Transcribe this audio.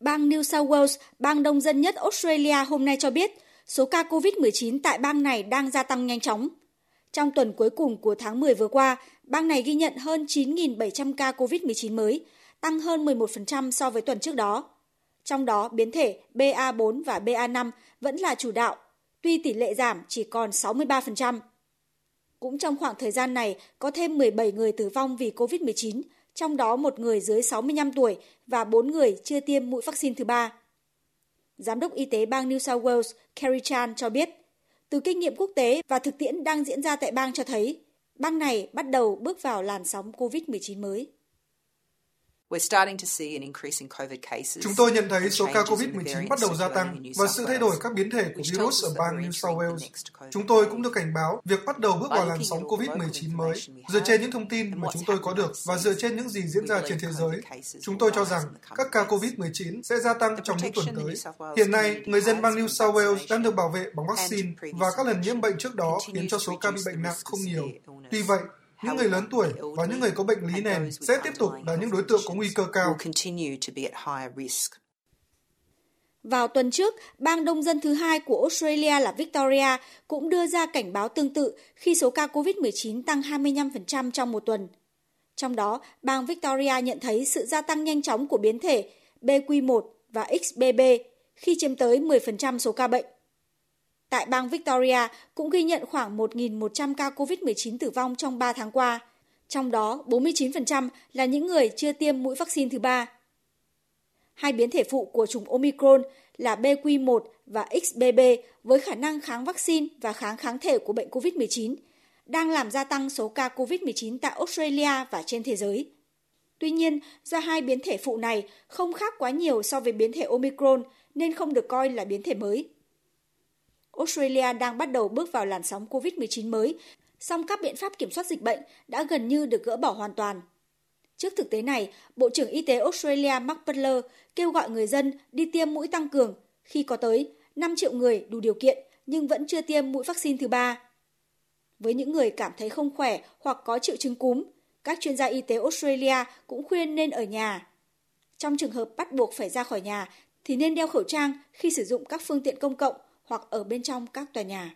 Bang New South Wales, bang đông dân nhất Australia hôm nay cho biết số ca COVID-19 tại bang này đang gia tăng nhanh chóng. Trong tuần cuối cùng của tháng 10 vừa qua, bang này ghi nhận hơn 9.700 ca COVID-19 mới, tăng hơn 11% so với tuần trước đó. Trong đó, biến thể BA4 và BA5 vẫn là chủ đạo, tuy tỷ lệ giảm chỉ còn 63%. Cũng trong khoảng thời gian này, có thêm 17 người tử vong vì COVID-19, trong đó một người dưới 65 tuổi và 4 người chưa tiêm mũi vaccine thứ ba. Giám đốc y tế bang New South Wales Kerry Chan cho biết, từ kinh nghiệm quốc tế và thực tiễn đang diễn ra tại bang cho thấy, bang này bắt đầu bước vào làn sóng COVID-19 mới. Chúng tôi nhận thấy số ca COVID-19 bắt đầu gia tăng và sự thay đổi các biến thể của virus ở bang New South Wales. Chúng tôi cũng được cảnh báo việc bắt đầu bước vào làn sóng COVID-19 mới. Dựa trên những thông tin mà chúng tôi có được và dựa trên những gì diễn ra trên thế giới, chúng tôi cho rằng các ca COVID-19 sẽ gia tăng trong những tuần tới. Hiện nay, người dân bang New South Wales đang được bảo vệ bằng vaccine và các lần nhiễm bệnh trước đó khiến cho số ca bị bệnh nặng không nhiều. Tuy vậy, những người lớn tuổi và những người có bệnh lý nền sẽ tiếp tục là những đối tượng có nguy cơ cao. Vào tuần trước, bang đông dân thứ hai của Australia là Victoria cũng đưa ra cảnh báo tương tự khi số ca COVID-19 tăng 25% trong một tuần. Trong đó, bang Victoria nhận thấy sự gia tăng nhanh chóng của biến thể BQ1 và XBB khi chiếm tới 10% số ca bệnh. Tại bang Victoria cũng ghi nhận khoảng 1.100 ca COVID-19 tử vong trong 3 tháng qua, trong đó 49% là những người chưa tiêm mũi vaccine thứ ba. Hai biến thể phụ của chủng Omicron là BQ1 và XBB với khả năng kháng vaccine và kháng kháng thể của bệnh COVID-19 đang làm gia tăng số ca COVID-19 tại Australia và trên thế giới. Tuy nhiên, do hai biến thể phụ này không khác quá nhiều so với biến thể Omicron nên không được coi là biến thể mới. Australia đang bắt đầu bước vào làn sóng COVID-19 mới, song các biện pháp kiểm soát dịch bệnh đã gần như được gỡ bỏ hoàn toàn. Trước thực tế này, Bộ trưởng Y tế Australia Mark Butler kêu gọi người dân đi tiêm mũi tăng cường khi có tới 5 triệu người đủ điều kiện nhưng vẫn chưa tiêm mũi vaccine thứ ba. Với những người cảm thấy không khỏe hoặc có triệu chứng cúm, các chuyên gia y tế Australia cũng khuyên nên ở nhà. Trong trường hợp bắt buộc phải ra khỏi nhà thì nên đeo khẩu trang khi sử dụng các phương tiện công cộng hoặc ở bên trong các tòa nhà.